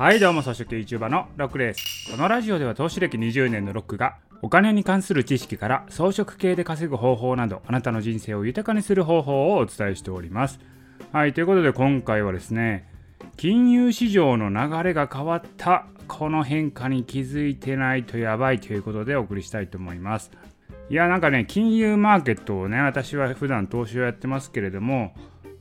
はいどうも草食 YouTuber のロックです。このラジオでは投資歴20年のロックがお金に関する知識から装飾系で稼ぐ方法などあなたの人生を豊かにする方法をお伝えしております。はいということで今回はですね金融市場の流れが変わったこの変化に気づいてないとやばいということでお送りしたいと思います。いやなんかね金融マーケットをね私は普段投資をやってますけれども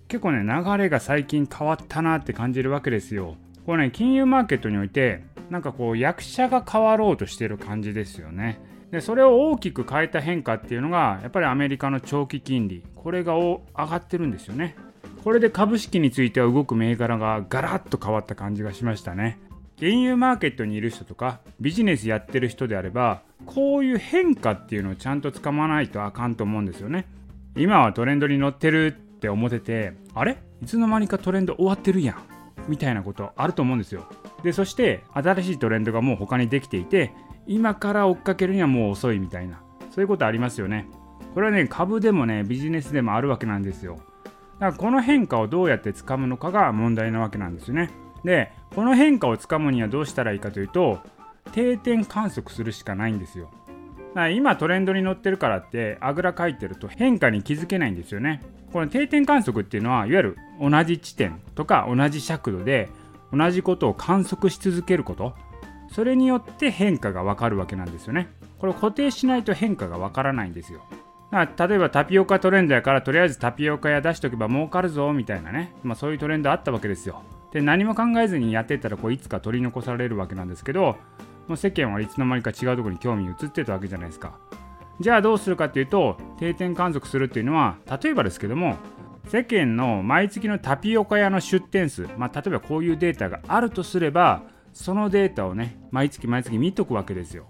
結構ね流れが最近変わったなって感じるわけですよ。これね金融マーケットにおいてなんかこう役者が変わろうとしてる感じですよね。でそれを大きく変えた変化っていうのがやっぱりアメリカの長期金利。これが上がってるんですよね。これで株式については動く銘柄がガラッと変わった感じがしましたね。金融マーケットにいる人とかビジネスやってる人であればこういう変化っていうのをちゃんとつかまないとあかんと思うんですよね。今はトレンドに乗ってるって思っててあれ？いつの間にかトレンド終わってるやん。みたいなことあると思うんですよ。でそして新しいトレンドがもう他にできていて今から追っかけるにはもう遅いみたいなそういうことありますよね。これはね株でもねビジネスでもあるわけなんですよ。だからこの変化をどうやってつかむのかが問題なわけなんですよね。でこの変化をつかむにはどうしたらいいかというと定点観測するしかないんですよ。今トレンドに乗ってるからってあぐらかいてると変化に気づけないんですよね。この定点観測っていうのはいわゆる同じ地点とか同じ尺度で同じことを観測し続けることそれによって変化がわかるわけなんですよね。これ固定しないと変化がわからないんですよ。だから例えばタピオカトレンドやからとりあえずタピオカ屋出しとけば儲かるぞみたいなね、まあ、そういうトレンドあったわけですよ。で何も考えずにやってたらこういつか取り残されるわけなんですけどもう世間はいつの間にか違うとこに興味移ってたわけじゃないですか。じゃあどうするかっていうと定点観測するっていうのは例えばですけども世間の毎月のタピオカ屋の出店数、まあ、例えばこういうデータがあるとすればそのデータをね毎月毎月見とくわけですよ。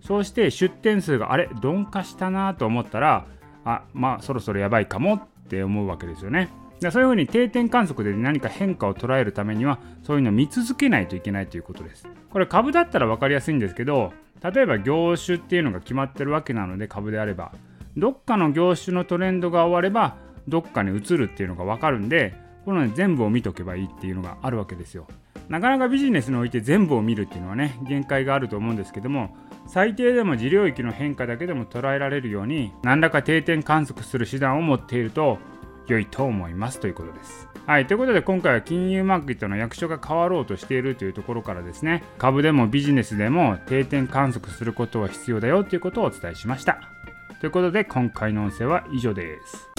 そうして出店数があれ鈍化したなと思ったらあまあそろそろやばいかもって思うわけですよね。でそういうふうに定点観測で何か変化を捉えるためにはそういうのを見続けないといけないということです。これ株だったら分かりやすいんですけど例えば業種っていうのが決まってるわけなので株であればどっかの業種のトレンドが終わればどっかに移るっていうのが分かるんでこの、ね、全部を見とけばいいっていうのがあるわけですよ。なかなかビジネスにおいて全部を見るっていうのはね限界があると思うんですけども最低でも自領域の変化だけでも捉えられるように何らか定点観測する手段を持っていると良いと思いますということです。はい、ということで今回は金融マーケットの役所が変わろうとしているというところからですね株でもビジネスでも定点観測することは必要だよということをお伝えしました。ということで今回の音声は以上です。